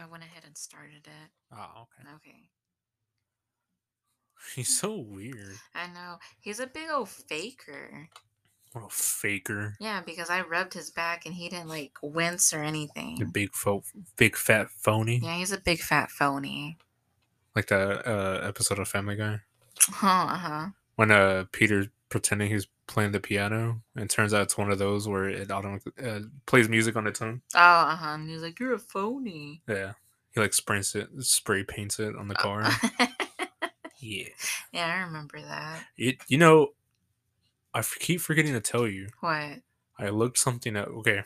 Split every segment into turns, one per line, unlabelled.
So I went ahead and started it.
Oh, okay.
Okay.
He's so weird.
I know. He's a big old faker.
What a faker.
Yeah, because I rubbed his back and he didn't like wince or anything.
The big fo- big fat phony.
Yeah, he's a big fat phony.
Like that uh, episode of Family Guy
Huh, uh-huh.
when uh Peter's pretending he's playing the piano, and turns out it's one of those where it automatically uh, plays music on its own.
Oh, uh-huh. And he's like, You're a phony.
Yeah. He like sprays it, spray paints it on the car. yeah.
yeah, I remember that.
It. You know, I f- keep forgetting to tell you.
What?
I looked something up. Okay.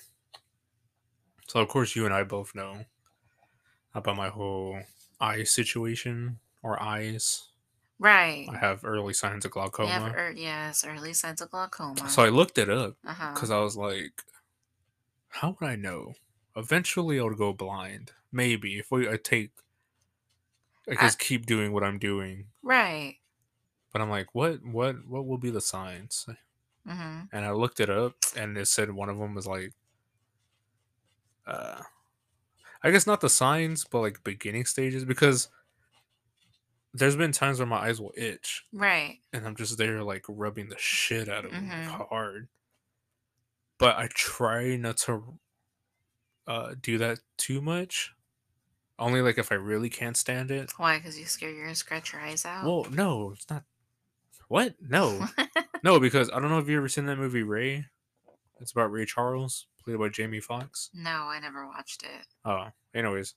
So of course you and I both know about my whole eye situation or eyes.
Right.
I have early signs of
You
glaucoma.
have er- yes, early signs of glaucoma.
So I looked it up
uh-huh.
because I was like, how would I know? Eventually I'll go blind. Maybe if we I take I just keep doing what I'm doing.
Right.
But I'm like, what what what will be the signs?
Mm-hmm.
And I looked it up and it said one of them was like uh I guess not the signs, but like beginning stages because there's been times where my eyes will itch
Right.
and I'm just there like rubbing the shit out of them
Mhm.
like, hard. But I try not to uh do that too much. Only like if I really can't stand it.
Why? Because you scare you're gonna scratch your eyes out?
Well, no, it's not. What? No, no, because I don't know if you ever seen that movie Ray. It's about Ray Charles, played by Jamie Foxx.
no, I never watched it.
Oh, anyways,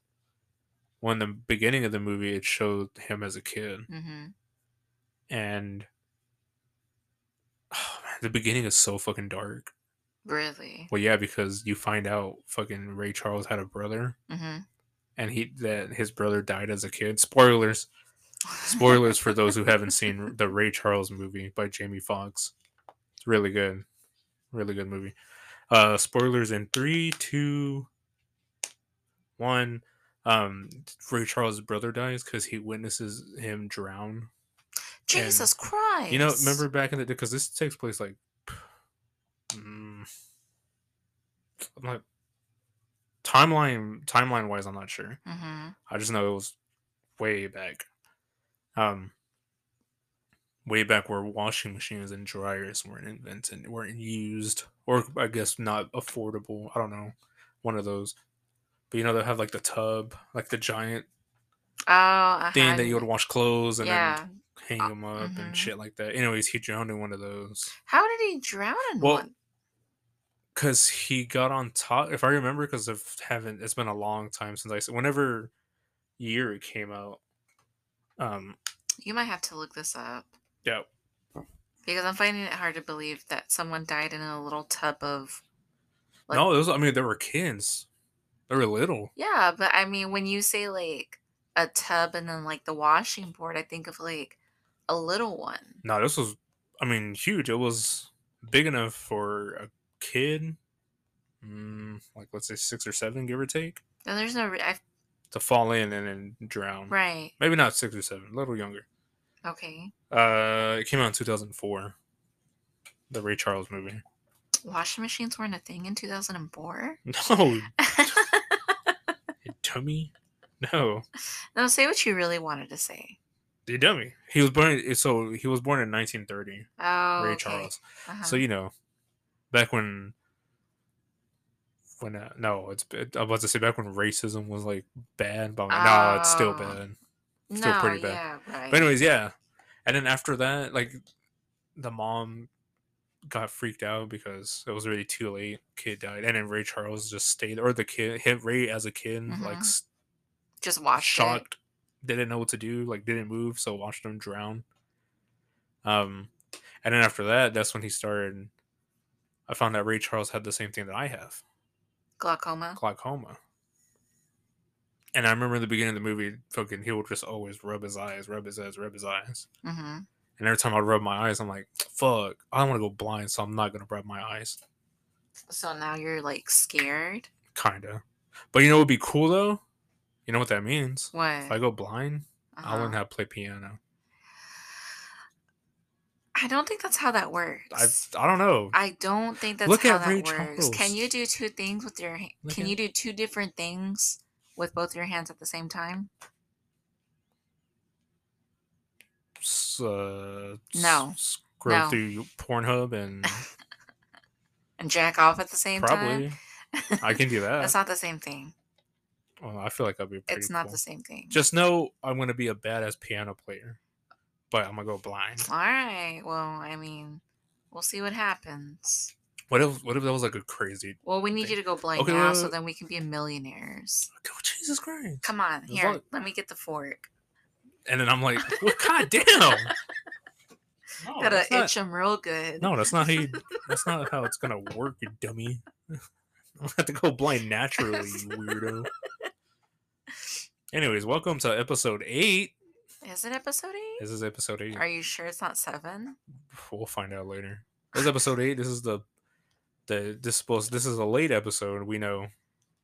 when the beginning of the movie it showed him as a kid,
Mm-hmm.
and oh man, the beginning is so fucking dark.
Really?
Well, yeah, because you find out fucking Ray Charles had a brother,
Mm-hmm.
and he that his brother died as a kid. Spoilers, spoilers for those who haven't seen the Ray Charles movie by Jamie Foxx. It's really good, really good movie. Uh, spoilers in three, two, one. Um, Ray Charles' brother dies because he witnesses him drown.
Jesus Christ!
You know, remember back in the day because this takes place like, mm, I'm like timeline timeline wise, I'm not sure.
Mm-hmm.
I just know it was way back. Um, way back where washing machines and dryers weren't invented, weren't used, or I guess not affordable. I don't know, one of those. But you know they'll have like the tub, like the giant
Oh, uh
thing that you would wash clothes and
Yeah.
then hang
Uh,
them up
mhm.
and shit like that. Anyways, he drowned in one of those
How did he drown in
Well,
one?
because he got on top. If I remember, because of haven't, it's been a long time since I said. Whenever year it came out, um,
You might have to look this up
yeah,
because I'm finding it hard to believe that someone died in a little tub of. Like-
no, those. I mean, there were kids. They were little.
Yeah, but I mean, when you say like a tub and then like the washing board, I think of like a little one.
No, this was. I mean, huge. It was big enough for a kid. Mm, like let's say six or seven, give or take,
And there's no re- I,
to fall in and then drown.
right.
Maybe not six or seven, a little younger.
Okay.
Uh, it came out in two thousand four. The Ray Charles movie.
Washing machines weren't a thing in 2004.
No, dummy. No,
no, say what you really wanted to say.
you dummy. He was born. So he was born in 1930.
Oh,
Ray
okay.
Charles.
Uh-huh.
So you know, back when. When uh, no, it's it, I was about to say back when racism was like bad, but I'm no, it's still
Oh.
bad. still
no,
pretty bad.
Yeah, right.
But anyways, yeah. And then after that, like the mom got freaked out because it was really too late. Kid died, and then Ray Charles just stayed, or the kid hit Ray as a kid, like
Mhm.
s-
Just watch
shocked, didn't know what to do, like didn't move, so watched him drown. Um, and then after that, that's when he started. I found that Ray Charles had the same thing that I have,
Glaucoma.
glaucoma. And I remember in the beginning of the movie, fucking, he would just always rub his eyes, rub his eyes, rub his eyes.
Mm-hmm.
And every time I rub my eyes, I'm like, fuck, I don't want to go blind, so I'm not going to rub my eyes.
So now you're like scared.
Kinda. But you know what would be cool though? You know what that means?
What?
If I go blind,
Uh-huh.
I learn how to play piano.
I don't think that's how that works.
I don't know.
I don't think that's
Look
how
at
that
Ray
works. Can you do two things with your?
Look
Can
at-
you do two different things with both your hands at the same time?
S- uh,
No.
Scroll
No.
through Pornhub and
And jack off at the same
probably
time?
I can do that.
That's not the same thing.
well, I feel like I'll be pretty
It's not
cool.
the same thing.
Just know I'm gonna be a badass piano player, but I'm gonna go blind.
All right. Well, I mean, we'll see what happens.
What if what if that was like a crazy?
Well, we need
Okay.
you to go blind
Okay,
now
wait,
so then we can be millionaires.
Oh, Jesus Christ!
Come on, here.
long-
Let me get the fork.
And then I'm like, well, God damn! No,
Gotta
that's not-
itch them real good.
No, that's not how you. That's not how it's gonna work, you dummy. I have to go blind naturally, you weirdo. Anyways, welcome to episode eight.
Is it episode eight?
This is episode eight.
Are you sure it's not seven?
We'll find out later. This is episode eight. This is the the this supposed this is a late episode. We know,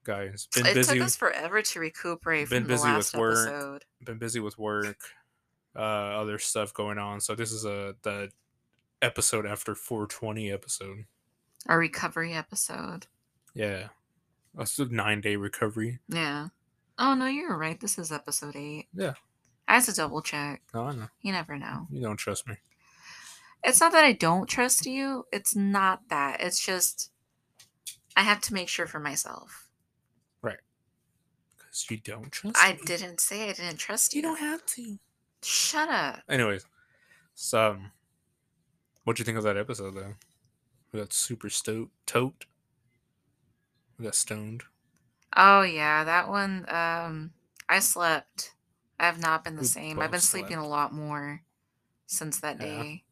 guys. Been
it
busy.
took us forever to recuperate
been
from
busy
the
with
last
work.
episode.
Been busy with work, uh, other stuff going on. So this is a the episode after 420 episode.
Our recovery episode.
Yeah, that's a nine day recovery.
Yeah. Oh no, you're right. This is episode eight.
Yeah.
I have to double check.
Oh, I know.
You never know.
You don't trust me.
It's not that I don't trust you. It's not that. It's just I have to make sure for myself.
Because you don't trust
I
me.
didn't say I didn't trust you.
You don't have to.
Shut up.
Anyways, so um, what'd you think of that episode though? We got super stoked, tote. We got stoned.
Oh yeah, that one. Um, I slept. I have not been the
We
same. I've been sleeping a lot more since that
Yeah.
day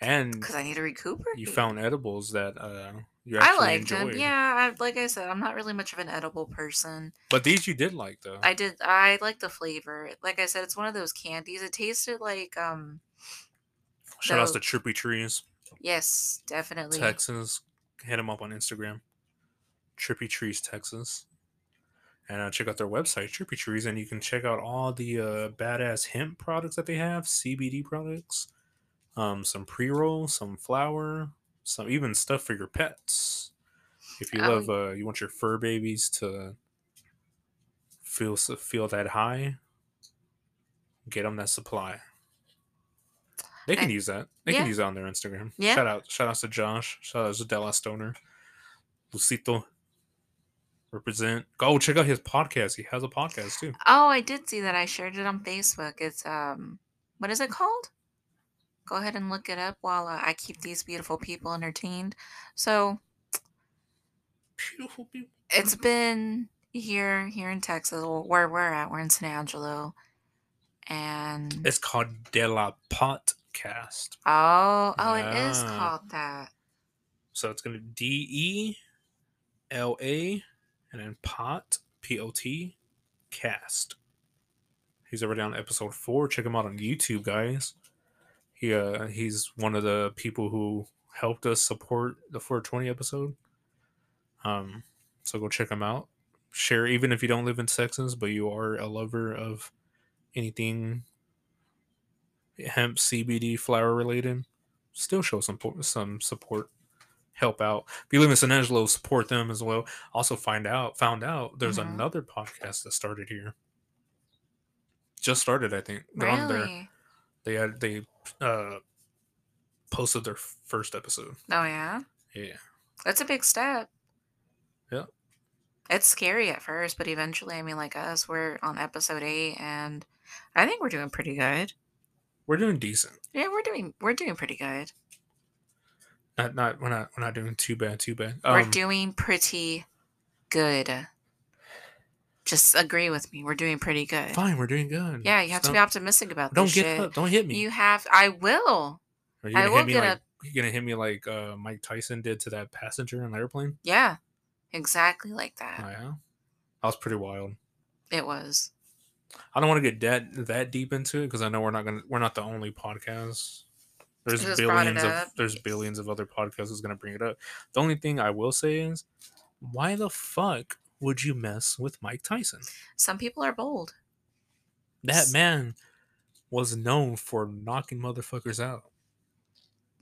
And
because I need to recuperate.
you found edibles that uh
I liked them. Yeah, I, like I said, I'm not really much of an edible person.
But these you did like though.
I did. I like the flavor. Like I said, it's one of those candies. It tasted like um.
Shout outs
the-
to Trippy Trees,
Yes, definitely.
Texas. Hit them up on Instagram. Trippy Trees, Texas. And uh, check out their website, Trippy Trees, and you can check out all the uh, badass hemp products that they have, CBD products, um, some pre roll, some flour, some even stuff for your pets. If you
Oh,
love, uh, you want your fur babies to feel feel that high, get them that supply. They can
And-
use that. They
yeah.
can use that on their Instagram.
Yeah.
Shout out, shout out to Josh. Shout out to Della Stoner, Lucito. Represent. Go check out his podcast. He has a podcast too.
Oh, I did see that. I shared it on Facebook. It's um, what is it called? Go ahead and look it up while uh, I keep these beautiful people entertained. So
Beautiful people.
it's been here here in Texas, where we're at. We're in San Angelo, and
It's called De La Podcast.
oh, oh, it is called that.
So it's gonna D E L A and then pot P O T cast. He's already on episode four. Check him out on YouTube, guys. He uh he's one of the people who helped us support the 420 episode. Um, so go check him out. Share even if you don't live in Texas, but you are a lover of anything hemp, CBD, flower related. Still show some some support help out. If you live in San Angelo, support them as well. Also, find out found out there's
Mhm.
another podcast that started here. Just started, I think. They're on there. They had they uh posted their first episode.
Oh yeah,
Yeah,
that's a big step.
Yeah.
It's scary at first, but eventually, I mean, like us, we're on episode eight, and I think we're doing pretty good.
we're doing decent.
Yeah, we're doing we're doing pretty good.
Not not we're not we're not doing too bad. Too bad.
we're
Um,
doing pretty good. Just agree with me. We're doing pretty good.
fine. We're doing good.
Yeah, you have to be
don't-
optimistic about this.
Don't get
shit.
up. Don't hit me.
You have. I will.
Are you
I
gonna
will
hit me
get
like
a-
You're gonna hit me like uh, Mike Tyson did to that passenger on the airplane?
Yeah, exactly like that.
Oh, yeah, that was pretty wild.
It was.
I don't want to get that that deep into it because I know we're not gonna we're not the only podcast. There's
Just brought it
billions of there's billions of other podcasts who's gonna bring it up. The only thing I will say is, why the fuck would you mess with Mike Tyson?
Some people are bold.
That man was known for knocking motherfuckers out.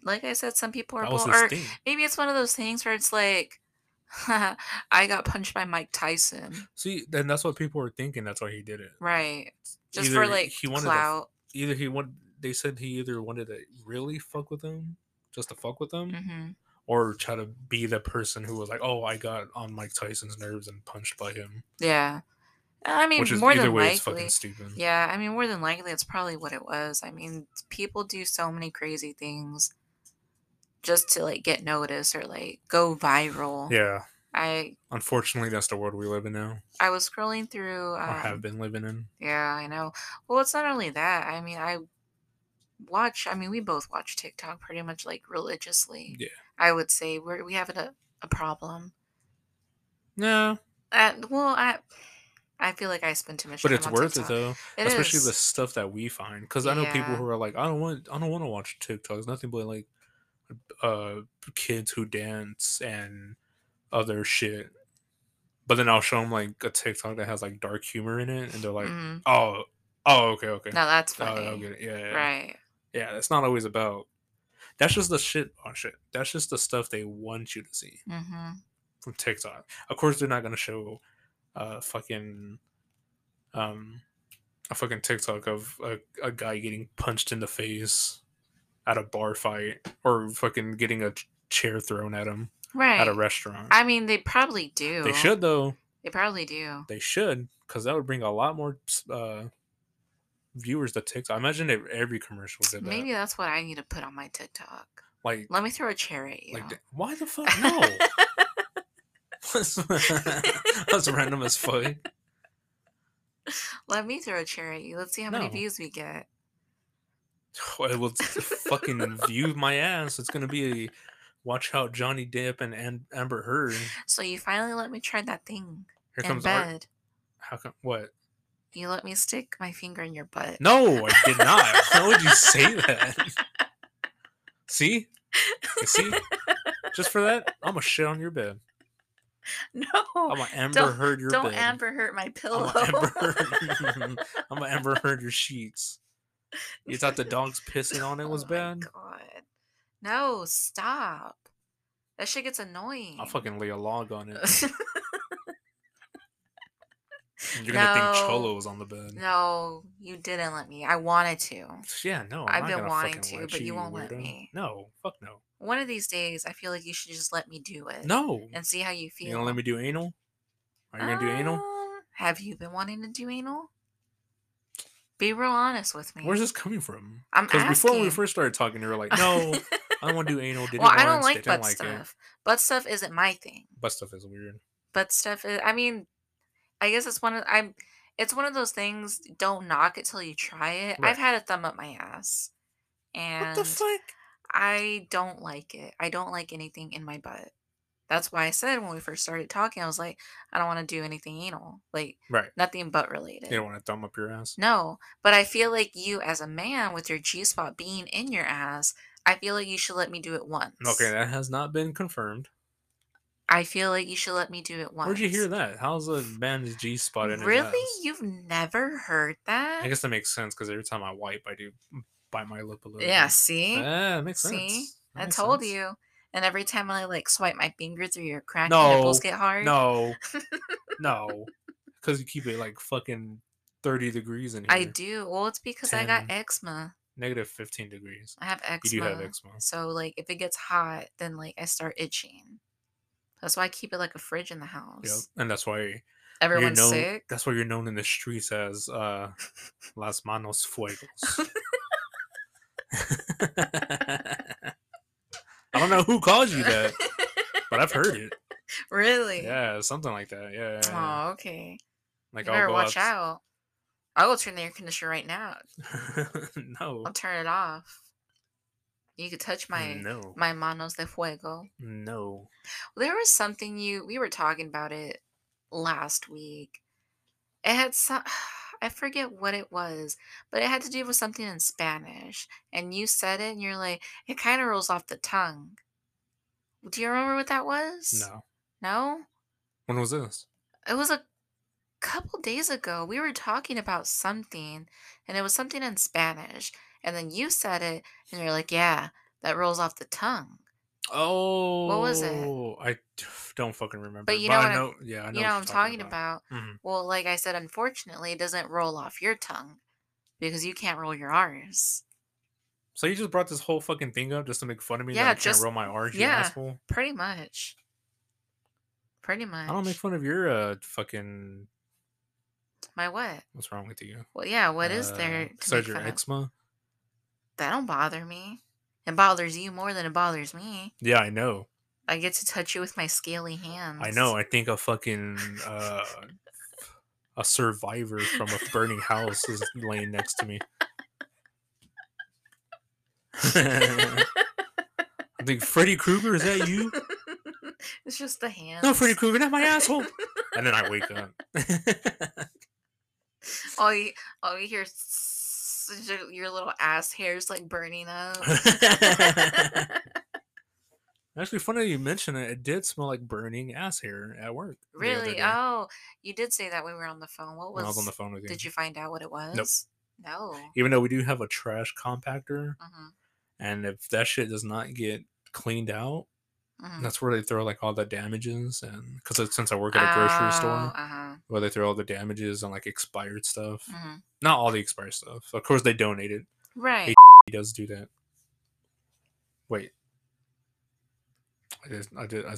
Like I said, some people are bold. Or
thing.
maybe it's one of those things where it's like, I got punched by Mike Tyson.
See, then that's what people were thinking. That's why he did it.
Right. Just
Either
for like
he wanted to-
clout.
Either he wanted. they said he either wanted to really fuck with them, just to fuck with them,
hmm
or try to be the person who was like, "Oh, I got on Mike Tyson's nerves and punched by him,"
Yeah. I mean,
which is
more
either
than
way, it's
likely.
fucking stupid.
Yeah, I mean, more than likely, it's probably what it was. I mean, people do so many crazy things just to like get noticed or like go viral.
Yeah.
I
Unfortunately, that's the world we live in now,
I was scrolling through.
or have
Um,
been living in.
yeah, I know. Well, it's not only that. I mean, I watch. I mean, we both watch TikTok pretty much like religiously.
Yeah.
I would say we're we have a a problem.
No.
Uh, well, I I feel like I spend too much
but it's worth
TikTok.
it though,
It
especially
is.
the stuff that we find. Because I know people who are like, "I don't want, I don't want to watch TikTok. It's nothing but like, uh, kids who dance and other shit." But then I'll show them like a TikTok that has like dark humor in it, and they're like,
Mhm.
"Oh, oh, okay, okay,
No, that's
oh,
funny.
Get it. Yeah, yeah,
Right.
Yeah." It's not always about. That's just the shit on shit. That's just the stuff they want you to see
Mm-hmm.
from TikTok. Of course, they're not gonna show, uh, fucking, um, a fucking TikTok of a, a guy getting punched in the face at a bar fight or fucking getting a ch- chair thrown at him
Right.
at a restaurant.
I mean, they probably do.
They should though.
They probably do.
They should because that would bring a lot more uh, viewers to TikTok. I imagine if every commercial did that.
Maybe that's what I need to put on my TikTok.
like,
Let me throw a chair at you.
like, why the fuck no? That's random as fuck.
Let me throw a chair at you. Let's see how many views we get.
It will fucking view my ass. It's gonna be a watch out Johnny Depp and Am- Amber Heard.
So you finally let me try that thing
Here
in
comes Art.
bed.
How come? What?
You let me stick my finger in your butt.
No, I did not. How would you say that? See, You see, just for that, I'm gonna shit on your bed.
No.
I'm gonna Amber
Don't-
Heard your
Don't
bed.
Amber hurt my
I'm
pillow.
gonna Amber Heard. I'm gonna Amber Heard your sheets. You thought the dog's pissing on it was
Oh
bad?
God. No, stop. That shit gets annoying.
I'll fucking lay a log on it. You're gonna think
No.
Cholo was on the bed.
no, you didn't let me. I wanted to.
Yeah, no. I'm
I've been wanting to, but you won't let me.
No, fuck no.
One of these days, I feel like you should just let me do it.
No.
And see how you feel.
You gonna let me do anal? Are you gonna do anal?
Um, Have you been wanting to do anal? Be real honest with me.
Where's this coming from?
I'm
Because before we first started talking, you were like, "No, I don't want to do anal." Did
well, I don't
once,
like butt
didn't like
stuff. Butt stuff isn't my thing.
Butt stuff is weird.
Butt stuff is. I mean, I guess it's one of I'm. It's one of those things. Don't knock it till you try it.
Right.
I've had a thumb up my ass,
What
and
the fuck?
I don't like it. I don't like anything in my butt. That's why I said when we first started talking, I was like, I don't want to do anything anal, like
Right.
nothing butt related.
You don't want to thumb up your ass.
No, but I feel like you, as a man with your G spot being in your ass, I feel like you should let me do it once.
Okay, that has not been confirmed.
I feel like you should let me do it once.
Where'd you hear that? How's a man's G spot in
Really?
ass?
You've never heard that?
I guess that makes sense because every time I wipe, I do bite my lip a little.
yeah,
bit.
see?
Yeah, it makes sense.
See?
That
I told
sense.
you. And every time I like swipe my finger through your crack,
No,
nipples get hard.
No, no, because you keep it like fucking thirty degrees in here.
I do. Well, it's because I got
10.
eczema.
Negative fifteen degrees.
I have eczema.
You do have eczema.
So like if it gets hot, then like I start itching. That's why I keep it like a fridge in the house.
Yep, and that's why
Everyone's
known.
sick.
That's why you're known in the streets as uh, Las Manos Fuegos. I don't know who calls you that, but I've heard it.
really?
Yeah, something like that. Yeah. yeah, yeah.
Oh, okay.
like
you
I'll
better watch out. I will turn the air conditioner right now.
no.
I'll turn it off. You could touch my
no.
my manos de fuego.
No.
There was something you we were talking about it last week. It had some I forget what it was, but it had to do with something in Spanish. And you said it and you're like, it kind of rolls off the tongue. Do you remember what that was?
No.
No?
When was this?
It was a couple days ago. We were talking about something and it was something in Spanish. And then you said it and you're like, yeah, that rolls off the tongue.
Oh, what
was it?
I don't fucking remember.
But you know what
I
I'm-
know, yeah, I know
you know
what
I'm talking
you're
about.
Mhm.
Well, like I said, unfortunately, it doesn't roll off your tongue because you can't roll your R's.
So you just brought this whole fucking thing up just to make fun of me
Yeah,
that I can't
just-
roll my R's,
yeah.
asshole.
Pretty much. Pretty much.
I don't make fun of your uh fucking.
My what?
What's wrong with you?
Well, yeah. What is
Uh,
there to
Besides your
fun of? That don't bother me. It bothers you more than it bothers me.
Yeah, I know.
I get to touch you with my scaly hands.
I know. I think a fucking uh, a survivor from a burning house is laying next to me. I think Freddy Krueger is that you?
it's just the hands.
No, Freddy Krueger, not my asshole. And then I wake up.
all you, all you hear is your, your little ass hairs like burning up.
Actually, funny you mention it. It did smell like burning ass hair at work.
really? Oh, you did say that when we were on the phone. What
when
was?
I was on the phone with you.
Did you find out what it was? Nope. No.
Even though we do have a trash compactor,
hmm
and if that shit does not get cleaned out,
hmm
that's where they throw like all the damages. And because since I work at a grocery store,
Uh huh.
where they throw all the damages and like expired stuff,
hmm
not all the expired stuff. Of course, they donate it.
Right.
He does do that. Wait. I did. I did. I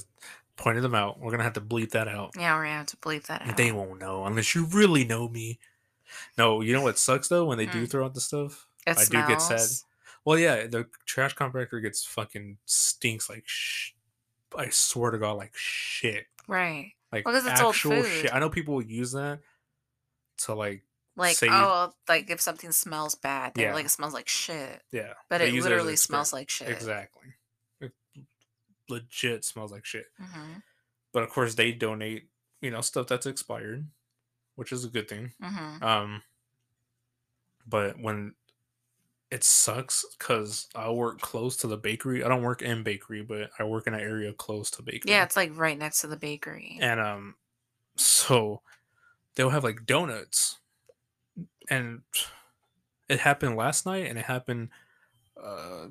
pointed them out. We're gonna have to bleep that out.
Yeah, we're gonna have to bleep that out.
They won't know unless you really know me. No, you know what sucks though when they do
Mm.
throw out the stuff.
It
I do get sad. Well, yeah, the trash compactor gets fucking stinks like sh. I swear to God, like shit.
Right.
Like
Well, it's old
actual
food.
shit. I know people will use that to like,
Like
Say-
oh, like if something smells bad,
Yeah.
like it smells like shit.
yeah.
But
they
it literally
a
smells like shit.
Exactly. It legit smells like shit.
Mm-hmm.
But of course, they donate, you know, stuff that's expired, which is a good thing.
Mm-hmm.
Um, but when it sucks because I work close to the bakery. I don't work in bakery, but I work in an area close to bakery.
Yeah, it's like right next to the bakery.
and um, so they'll have like donuts, and it happened last night, and it happened uh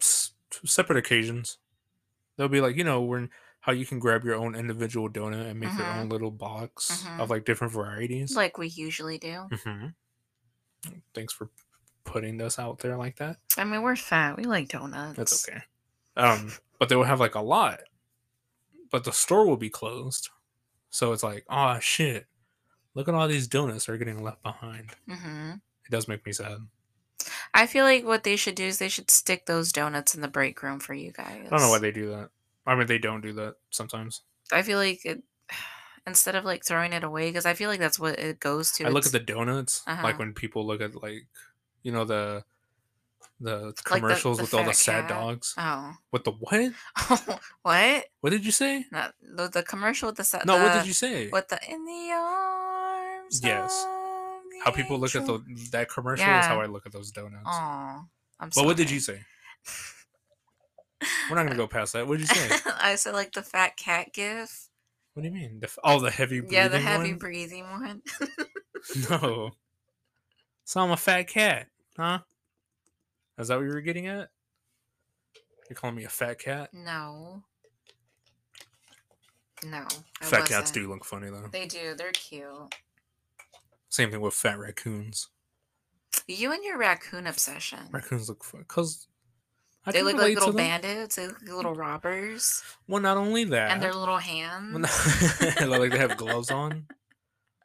s- separate occasions. They'll be like, you know, when how you can grab your own individual donut and make your
Mhm.
own little box
Mhm.
of like different varieties.
like we usually do.
hmm Thanks for putting those out there like that.
I mean, we're fat. We like donuts.
That's okay. Um, but they will have like a lot, but the store will be closed. So it's like, oh shit! Look at all these donuts are getting left behind.
hmm
It does make me sad.
I feel like what they should do is they should stick those donuts in the break room for you guys.
I don't know why they do that. I mean, they don't do that sometimes.
I feel like it, instead of like throwing it away, because I feel like that's what it goes to.
I look at the donuts
Uh-huh.
like when people look at like, you know the the
Like the-
commercials
the
with all the sad
cat?
dogs.
Oh,
What the what?
what?
What did you say?
Not the, the commercial with the sad.
No, what did you say?
With the in the arms.
Yes.
of
How
the
people look at the that commercial is how I look at those donuts.
Oh, I'm
But what did you say? We're not gonna go past that. What did you say?
I said like the fat cat gif.
What do you mean? The, oh, the heavy breathing
Yeah, the heavy
one?
breathing one.
No. So I'm a fat cat, huh? Is that what you were getting at? You're calling me a fat cat?
no. No.
Fat cats
wasn't.
do look funny though.
They do. They're cute.
Same thing with fat raccoons.
You and your raccoon obsession.
Raccoons look fun because
they look like little bandits. They look like little robbers.
Well, not only that,
And their little hands.
well, not- like they have gloves on.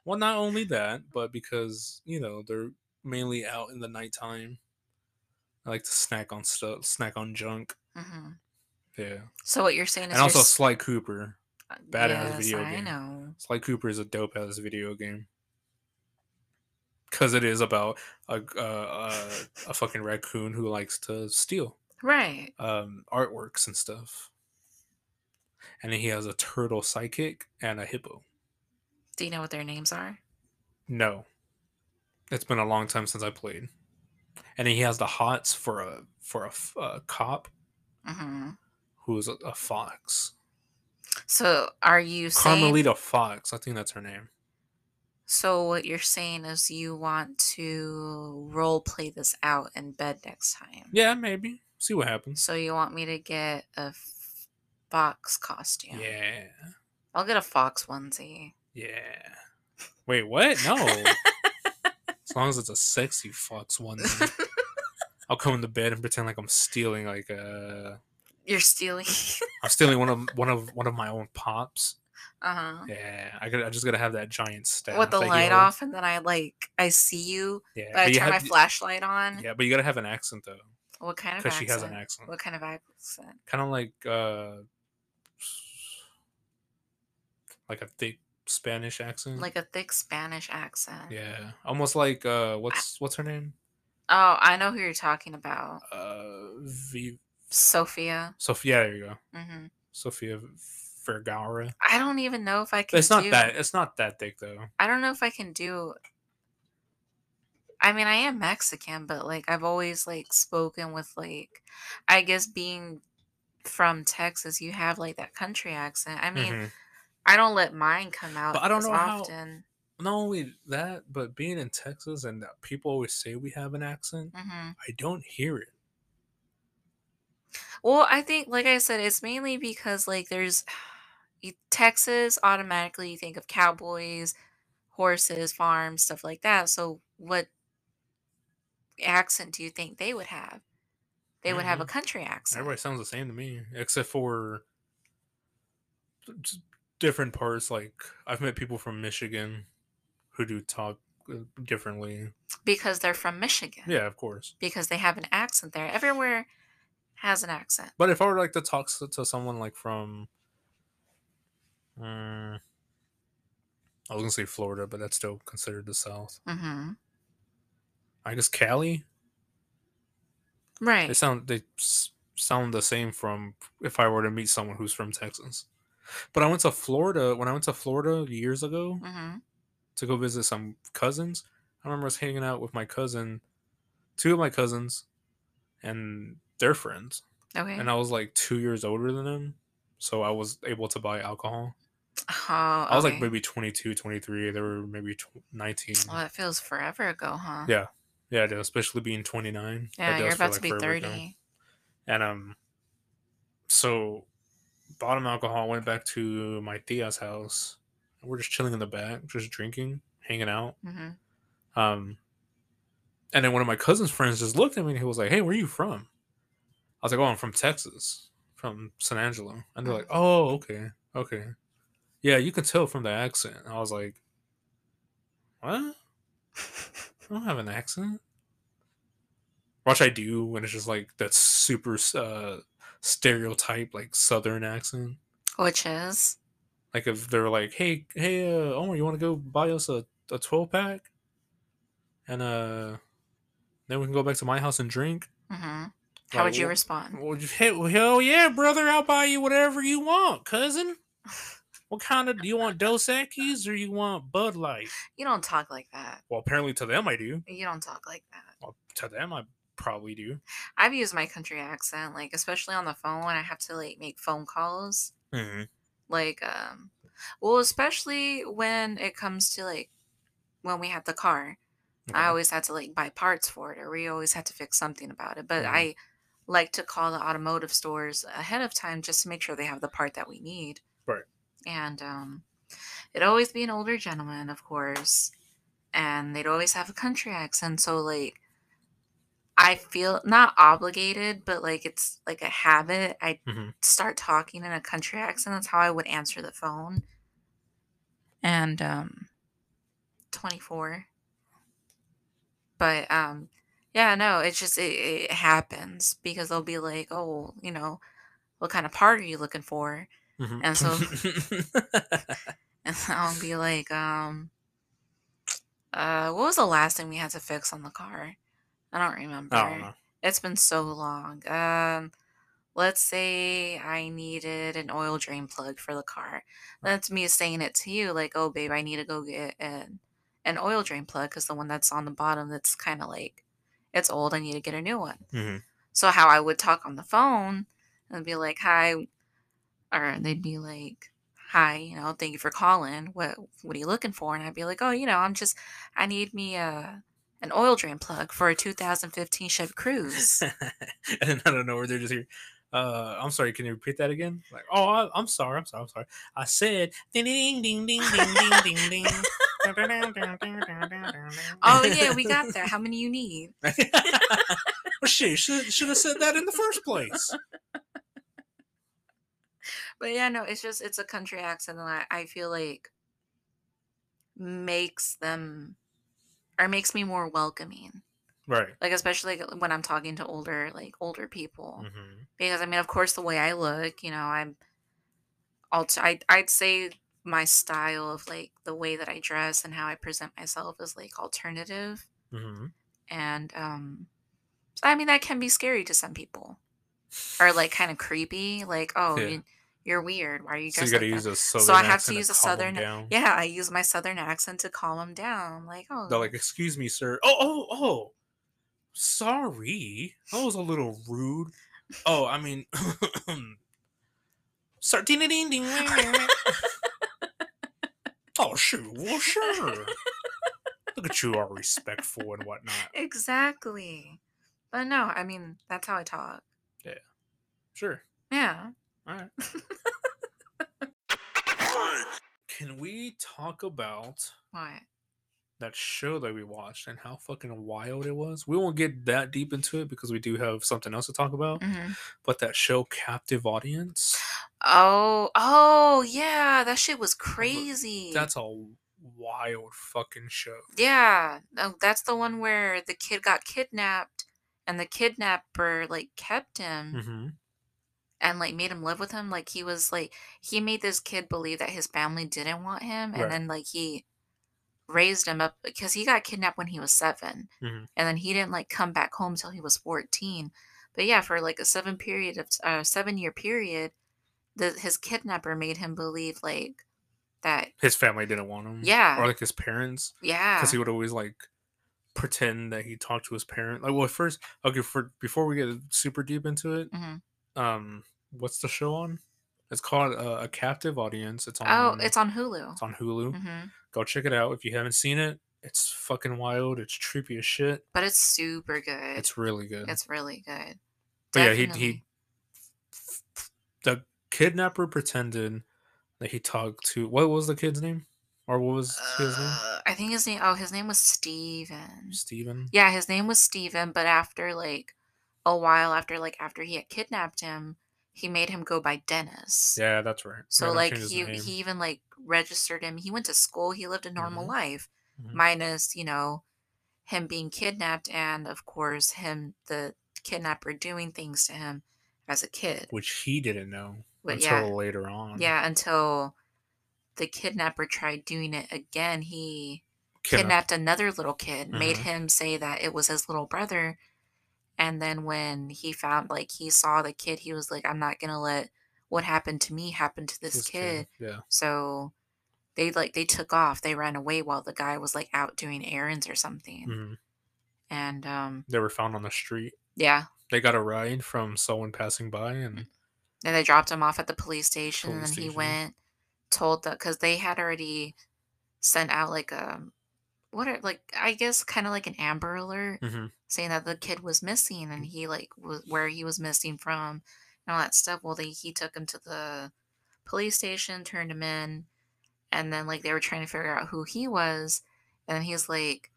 Well, not only that, but because you know they're mainly out in the nighttime. I like to snack on stuff, snack on junk.
hmm
Yeah,
So what you're saying is
and also Sly Cooper. badass
yes,
video
I
game.
know.
Sly Cooper is a dope ass video game. Because it is about a, uh, uh, a fucking raccoon who likes to steal
Right.
um, artworks and stuff. And then he has a turtle psychic and a hippo.
Do you know what their names are?
No. It's been a long time since I played. And he has the hots for a for a cop
hmm
who's a, a fox.
So are you saying?
Carmelita Fox, I think that's her name.
So what you're saying is you want to role play this out in bed next time.
Yeah, maybe. See what happens.
So you want me to get a fox costume?
Yeah.
I'll get a fox onesie.
Yeah. Wait, what? No. as long as it's a sexy fox one. I'll come into bed and pretend like I'm stealing like uh
You're stealing.
I'm stealing one of one of one of my own pops.
uh huh.
Yeah, I got I just gotta have that giant staff.
With the light off, and then I like I see you,
Yeah,
but I
you
turn my flashlight on.
Yeah, but you gotta have an accent though,
What kind of
because she has an accent.
What kind of accent?
Kind of like uh, like a thick Spanish accent.
Like a thick Spanish accent.
yeah, almost like uh, what's what's her name?
Oh, I know who you're talking about.
Uh, v-
Sofia.
Sofia. There you go,
hmm
Sofia Vergara.
I don't even know if I can.
It's not
do,
that. It's not that thick though.
I don't know if I can do. I mean, I am Mexican, but like I've always like spoken with like, I guess being from Texas, you have like that country accent. I mean,
Mhm.
I don't let mine come out
But I don't
as
know how-
often.
Not only that, but being in Texas and that people always say we have an accent,
hmm
I don't hear it.
Well, I think, like I said, it's mainly because like there's Texas automatically you think of cowboys, horses, farms, stuff like that. So what accent do you think they would have? They would have a
Mhm.
country accent.
Everybody sounds the same to me, except for just different parts. Like I've met people from Michigan who do talk uh, differently.
because they're from Michigan.
Yeah, of course.
Because they have an accent there. Everywhere has an accent.
But if I were like to talk to, to someone like from, mm, I was gonna say Florida, but that's still considered the South.
hmm
I guess Cali.
Right.
They sound they sound the same from if I were to meet someone who's from Texas. But I went to Florida when I went to Florida years ago
hmm
to go visit some cousins. I remember I was hanging out with my cousin, two of my cousins, and their friends.
Okay.
And I was like two years older than them. So I was able to buy alcohol.
Oh,
I was like maybe 22, 23. They were maybe 19.
Well, that feels forever ago, huh?
Yeah. Yeah, it especially being 29.
Yeah, you're about
like
to be
forever ago.
30.
And um, so bought him alcohol. Went back to my tia's house. We're just chilling in the back, just drinking, hanging out.
hmm
Um, and then one of my cousin's friends just looked at me and he was like, "Hey, where are you from?" I was like, "Oh, I'm from Texas, from San Angelo." And they're like, "Oh, okay, okay, yeah, you can tell from the accent." I was like, "What? I don't have an accent." Watch I do and it's just like that super uh, stereotype like Southern accent.
Which is?
Like if they're like, "Hey, hey, uh, Omar, you want to go buy us a a twelve pack?" And uh, then we can go back to my house and drink.
hmm How
Like,
would you
wh-
respond?
Well, well, hell yeah, brother! I'll buy you whatever you want, cousin. What kind of do you want? Dos Equis or you want Bud Light?
You don't talk like that.
Well, apparently to them I do.
You don't talk like that.
Well, to them I probably do.
I've used my country accent, like especially on the phone when I have to like make phone calls.
Mm-hmm.
Like, um, well, especially when it comes to like when we had the car, I always had to like buy parts for it, or we always had to fix something about it. But
Mhm.
I like to call the automotive stores ahead of time just to make sure they have the part that we need.
Right.
And um, it'd always be an older gentleman, of course, and they'd always have a country accent. So like, I feel not obligated, but like it's like a habit. I
hmm
start talking in a country accent. That's how I would answer the phone. And um 24. But um yeah, no, it's just it, it happens because they'll be like, "Oh, you know, what kind of part are you looking for?"
hmm
And so- And I'll be like, um uh what was the last thing we had to fix on the car? I don't remember.
I don't know.
It's been so long. Um, let's say I needed an oil drain plug for the car. That's me saying it to you, like, "Oh, babe, I need to go get an an oil drain plug because the one that's on the bottom that's kind of like it's old. I need to get a new one."
hmm
So how I would talk on the phone and be like, "Hi," or they'd be like, "Hi, you know, thank you for calling. What what are you looking for?" And I'd be like, "Oh, you know, I'm just I need me a an oil drain plug for a 2015 Chevy Cruze.
and I don't know where they're just here. Uh, I'm sorry. Can you repeat that again? Like, oh, I, I'm sorry. I'm sorry. I'm sorry. I said ding ding ding ding ding ding ding ding.
"Oh, yeah, we got that. How many you need?"
well, shit, should should have said that in the first place.
But yeah, no, it's just it's a country accent and I, I feel like makes them or makes me more welcoming.
Right.
Like especially when I'm talking to older like older people.
hmm
Because I mean, of course the way I look, you know, I'm also I'd, I'd say my style of like the way that I dress and how I present myself is like alternative.
hmm
And um so, I mean that can be scary to some people. Or like kind of creepy. Like, oh
Yeah.
you, you're weird. Why are you
So you got to
like
use
that?
a southern
So I have to use a southern yeah, I use my southern accent to calm them down. Like, oh,
They're like, "Excuse me, sir." Oh, oh, oh. Sorry, that was a little rude. Oh, I mean, ding, ding, ding. oh, shoot. Well, sure. Look at you, all respectful and whatnot.
exactly. But no, I mean, that's how I talk. Yeah.
Sure.
Yeah.
All right. Can we talk about
What?
that show that we watched and how fucking wild it was? We won't get that deep into it because we do have something else to talk about.
hmm
But that show, Captive Audience,
Oh, oh, yeah, that shit was crazy.
that's a wild fucking show.
yeah. Oh, that's the one where the kid got kidnapped and the kidnapper like kept him
hmm
and like made him live with him. Like he was like he made this kid believe that his family didn't want him and
Right.
then like he raised him up because he got kidnapped when he was 7
Mhm.
and then he didn't like come back home till he was 14 but yeah for like a seven period of uh, seven year period the his kidnapper made him believe like that
His family didn't want him.
Yeah.
Or like his parents.
yeah
Because he would always like pretend that he talked to his parent. Like, well, first, okay, for before we get super deep into it,
Mhm.
um, what's the show on? It's called uh, A Captive Audience. It's on.
oh it's on hulu
It's on Hulu.
hmm
Go check it out if you haven't seen it. It's fucking wild. It's trippy as shit.
but it's super good
It's really good.
it's really good
but yeah, he
Definitely.
he. The kidnapper pretended that he talked to. What was the kid's name? Or what was his name?
Uh, I think his name. Oh, his name was Steven.
Steven.
Yeah, his name was Steven. But after like a while, after like after he had kidnapped him, he made him go by Dennis.
Yeah, that's right.
So like he
name.
he even like registered him. He went to school. He lived a normal
Mhm.
life,
Mhm.
minus you know him being kidnapped and of course him the kidnapper doing things to him as a kid.
which he didn't know
But
until
yeah,
later on.
yeah, until the kidnapper tried doing it again. He
Kidnap-
kidnapped another little kid, made
Mhm.
him say that it was his little brother. And then when he found, like, he saw the kid, he was like, I'm not going to let what happened to me happen to this,
this
kid.
Yeah.
So they, like, they took off. They ran away while the guy was, like, out doing errands or something.
Mhm.
And, um,
They were found on the street.
yeah.
They got a ride from someone passing by, and
Then they dropped him off at the police station,
Police
and he
station.
went, told the because they had already sent out like a what are like I guess kind of like an Amber Alert
Mhm.
saying that the kid was missing and he like was where he was missing from and all that stuff. Well, they he took him to the police station, turned him in, and then like they were trying to figure out who he was, and then he's like.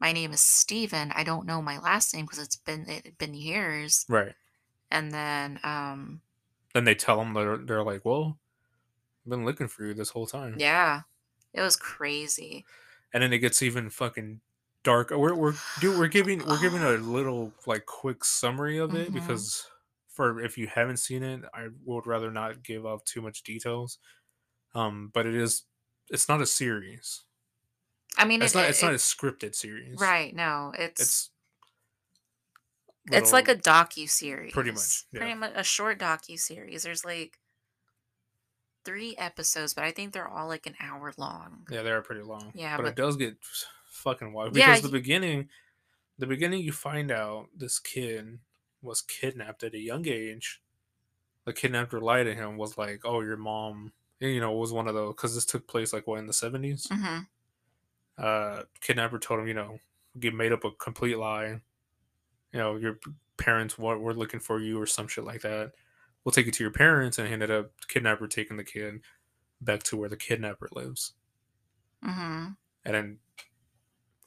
My name is Steven. I don't know my last name because it's been it had been years.
right.
And then um
Then they tell him they're they're like, "Well, I've been looking for you this whole time."
Yeah. It was crazy.
And then it gets even fucking dark. We're we're do we're giving we're giving a little like quick summary of it
Mhm.
because for if you haven't seen it, I would rather not give up too much details. Um, but it is it's not a series.
I mean,
It's
it,
not
it-
it's not a scripted series.
right. No, it's
It's
it's like a docu series.
Pretty much, yeah.
Pretty much a short docu series. There's like three episodes, but I think they're all like an hour long.
Yeah, they are pretty long.
Yeah,
but, it does get fucking wild
Yeah,
because the
y-
beginning, the beginning, you find out this kid was kidnapped at a young age. The kidnapper lied to him was like, "Oh, your mom you know, was one of those because this took place like what in the 70s.
Mhm.
Uh, kidnapper told him, you know, get made up a complete lie. You know, your parents what we're looking for you or some shit like that. We'll take you to your parents, and he ended up kidnapper taking the kid back to where the kidnapper lives.
Mhm.
And then,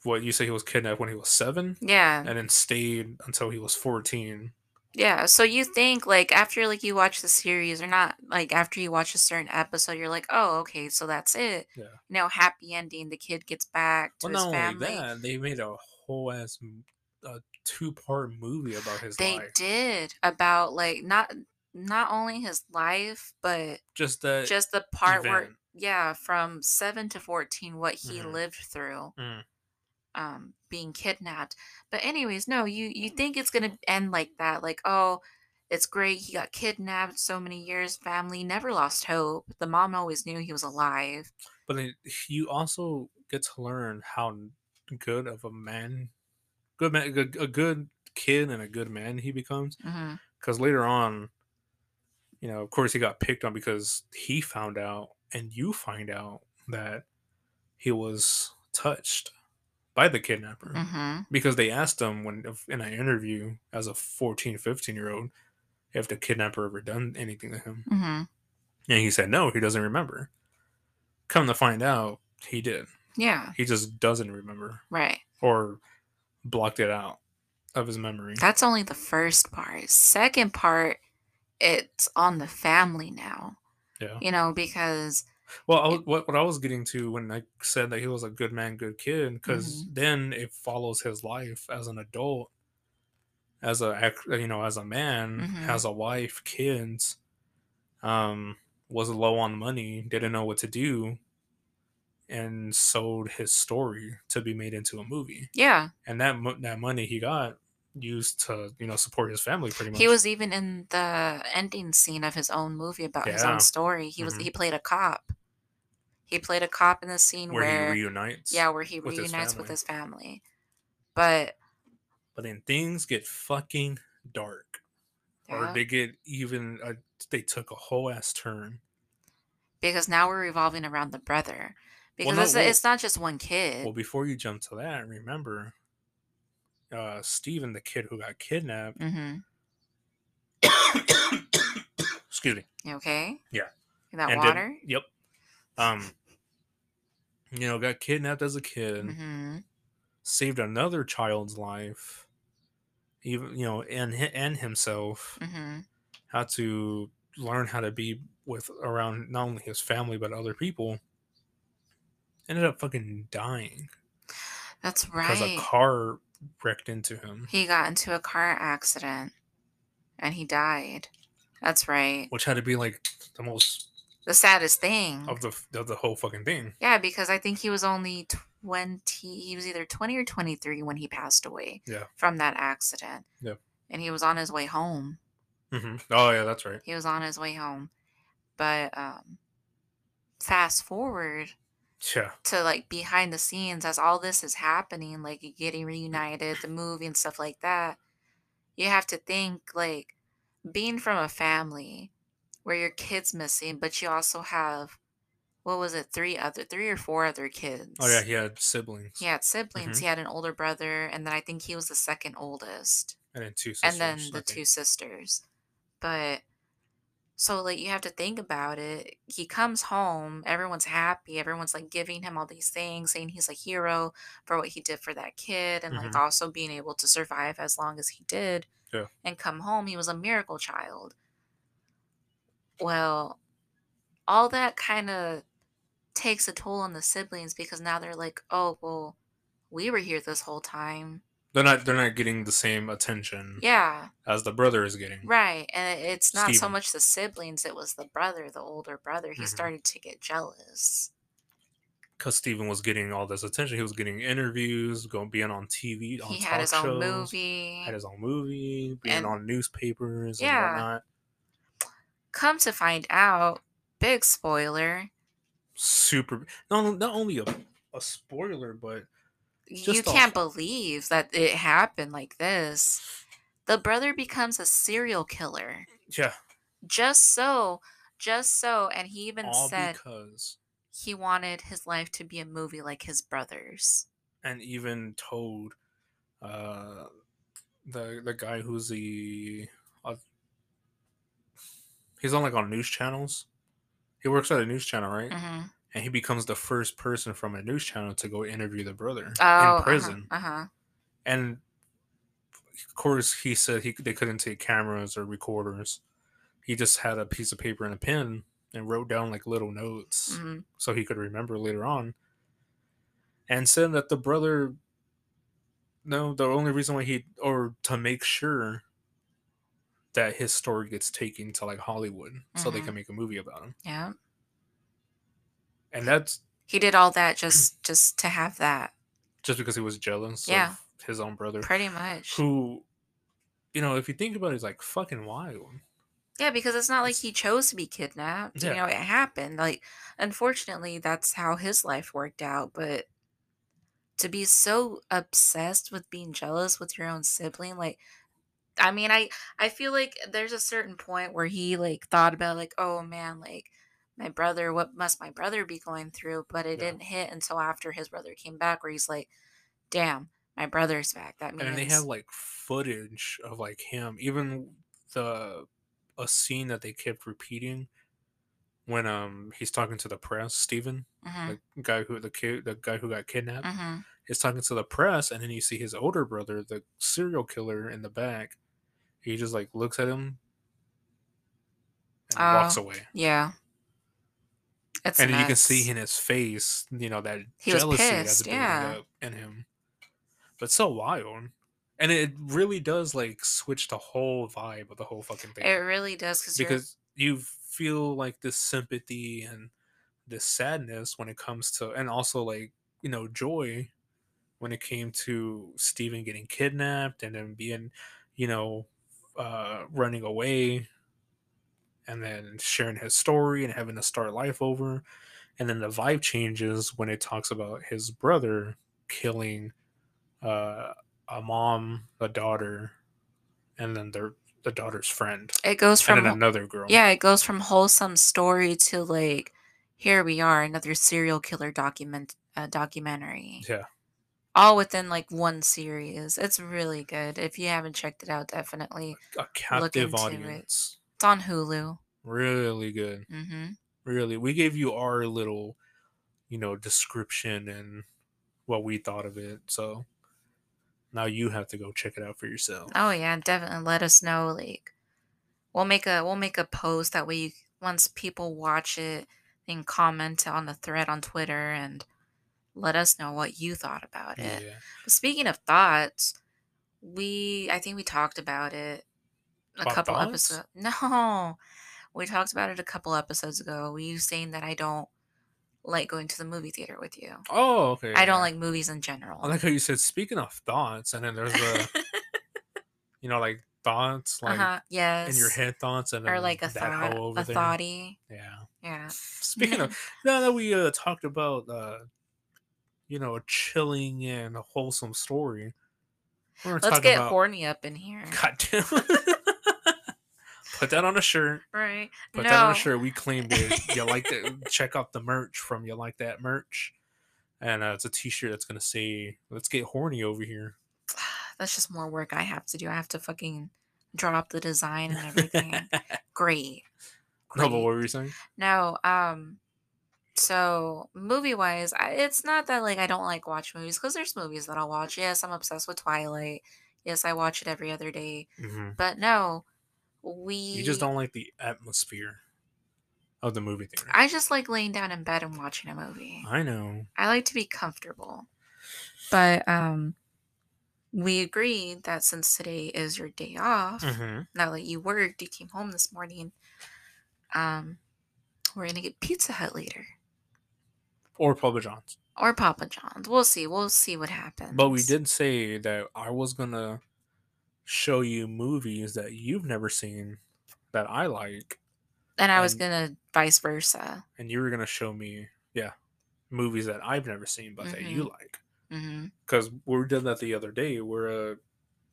what you say he was kidnapped when he was seven,
Yeah.
and then stayed until he was fourteen.
Yeah, so you think like after like you watch the series or not like after you watch a certain episode you're like, "Oh, okay, so that's it."
Yeah.
You know, happy ending, the kid gets back to
Well,
his
not only
family.
that, they made a whole ass a two part movie about his
They
life.
did about like not not only his life, but
Just the
just the part where yeah, from 7 to 14 what he
Mhm.
lived through
Mm.
um being kidnapped. But anyways, no, you you think it's going to end like that like, "Oh, it's great. He got kidnapped so many years, family never lost hope. The mom always knew he was alive."
But then you also get to learn how good of a man, good man, a good kid and a good man he becomes. Because later on, you know, of course, he got picked on because he found out, and you find out that he was touched by the kidnapper.
Mhm.
Because they asked him when in an interview as a 14, 15 year old if the kidnapper ever done anything to him.
Mhm.
And he said no, he doesn't remember. Come to find out, he did.
Yeah,
He just doesn't remember
right.
or blocked it out of his memory.
That's only the first part. Second part, it's on the family now.
Yeah.
You know, because
Well, I was, what what I was getting to when I said that he was a good man, good kid, because
Mm-hmm.
then it follows his life as an adult, as a you know as a man,
Mhm.
has a wife, kids, um, was low on money, didn't know what to do, and sold his story to be made into a movie,
yeah,
and that that money he got used to you know support his family pretty much.
he was even in the ending scene of his own movie about his own story. He was
Mhm.
he played a cop. He played a cop in the scene
where,
where,
he reunites.
yeah, where he
with his
reunites with his family. But
but then things get fucking dark. or they get even uh, they took a whole ass turn
because now we're revolving around the brother. Because
no,
it's,
well-
it's not just one kid.
well before you jump to that remember uh steven the kid who got kidnapped
mm-hmm.
excuse me
You okay?
Yeah.
That
and did-
water?
yep um you know got kidnapped as a kid
mm-hmm.
saved another child's life even you know and and himself
Mm-hmm.
had to learn how to be with around not only his family but other people ended up fucking dying
That's right.
because a car wrecked into him,
He got into a car accident and he died. That's right.
which had to be like the most
The saddest thing.
of the of the whole fucking thing.
Yeah, because I think he was only 20. He was either 20 or 23 when he passed away
Yeah.
from that accident.
Yeah.
And he was on his way home.
hmm Oh yeah, that's right.
He was on his way home. But um fast forward
Yeah,
to like behind the scenes as all this is happening, like getting reunited, the movie and stuff like that, you have to think like being from a family where your kid's missing, but you also have what was it, three other three or four other kids.
oh yeah, he had siblings.
He had siblings.
Mhm.
He had an older brother, and then I think he was the second oldest.
and then two sisters.
and then the two sisters. But so like you have to think about it. He comes home, everyone's happy, everyone's like giving him all these things, saying he's a hero for what he did for that kid and like
Mhm.
also being able to survive as long as he did.
Yeah.
And come home, he was a miracle child. Well, all that kind of takes a toll on the siblings because now they're like, "Oh, well, we were here this whole time."
They're not they're not getting the same attention
Yeah.
as the brother is getting.
Right. And it's not so
Steven.
much the siblings, it was the brother, the older brother. He
Mhm.
started to get jealous.
Because Steven was getting all this attention. He was getting interviews, going being on TV, on
He
talk
had his own movie.
had his own movie, being
And-
on newspapers and
Yeah.
whatnot.
Come to find out, big spoiler,
Super. No, not only a, a spoiler, but
you can't believe that it happened like this. The brother becomes a serial killer
yeah,
just so Just so, and he even
all
said
because
he wanted his life to be a movie like his brother's.
and even told uh the the guy who's the uh, he's on like on news channels. He works at a news channel, right?
hmm
And he becomes the first person from a news channel to go interview the brother
Oh,
in prison.
Uh huh.
And of course, he said he they couldn't take cameras or recorders. He just had a piece of paper and a pen and wrote down like little notes
hmm
so he could remember later on. And said that the brother, no, the only reason why he, or to make sure that his story gets taken to like Hollywood so they
Mhm.
can make a movie about him.
Yeah.
And that's
He did all that just just to have that.
just because he was jealous
Yeah.
of his own brother.
Pretty much.
Who, you know, if you think about it, is like fucking wild.
Yeah, because it's not like he chose to be kidnapped.
Yeah.
You know, it happened. Like, unfortunately, that's how his life worked out. But to be so obsessed with being jealous with your own sibling, like, I mean, I I feel like there's a certain point where he like thought about like, oh man, like my brother, what must my brother be going through? But it
Yeah.
didn't hit until after his brother came back, where he's like, damn, my brother's back. That means
and they have like footage of like him even the a scene that they kept repeating when um he's talking to the press Steven,
Mhm,
the guy who the kid the guy who got kidnapped
mhm.
is talking to the press and then you see his older brother the serial killer in the back he just like looks at him and walks
Oh,
away
yeah. It's
and then you can see in his face you know that
He
jealousy that's building
yeah.
up in him. But so wild. And it really does like switch the whole vibe of the whole fucking thing.
It really does because
you feel like this sympathy and this sadness when it comes to and also like you know joy when it came to Steven getting kidnapped and then being you know uh running away and then sharing his story and having to start life over and then the vibe changes when it talks about his brother killing uh a mom a daughter and then their the daughter's friend
it goes
and
from
then another girl
yeah, it goes from wholesome story to like here we are another serial killer document uh, documentary.
yeah
All within like one series. It's really good. If you haven't checked it out, definitely
a captive
into it. It's on Hulu.
really good
hmm
really we gave you our little you know description and what we thought of it so now you have to go check it out for yourself
Oh yeah, definitely let us know. Like we'll make a we'll make a post that way you once people watch it, they can comment on the thread on Twitter and let us know what you thought about it.
yeah
But speaking of thoughts, we I think we talked about it a
About
couple episodes. No, we talked about it a couple episodes ago. You saying that I don't like going to the movie theater with you.
oh okay
I don't like movies in general.
i like how you said speaking of thoughts and then there's the you know like thoughts like
uh-huh. Yes.
in your head thoughts and then
Or like a thought, a
there
thoughty.
yeah
Yeah.
speaking of now that we uh talked about uh you know a chilling and a wholesome story we're
Let's get
about
horny up in here.
God damn. Put that on a shirt.
Right.
Put
no.
that on a shirt. We claimed it. You like that? Check out the merch from You Like That Merch. And uh, it's a t shirt that's going to say, let's get horny over here.
That's just more work I have to do. I have to fucking draw up the design and everything. Great.
no, but what were you saying?
No, um, so movie wise, I, it's not that like I don't like watch movies because there's movies that I'll watch. Yes, I'm obsessed with Twilight. Yes, I watch it every other day.
hmm
But no, we.
You just don't like the atmosphere of the movie theater.
I just like laying down in bed and watching a movie.
I know.
I like to be comfortable. But um, we agreed that since today is your day off,
hmm
now that you worked, you came home this morning. Um, we're gonna get Pizza Hut later.
Or Papa John's.
or Papa John's. We'll see. We'll see what happens.
But we did say that I was going to show you movies that you've never seen that I like.
and I was
and-
gonna vice versa.
and you were gonna show me, yeah, movies that I've never seen but that you like.
hmm
Because we did that the other day. Where uh,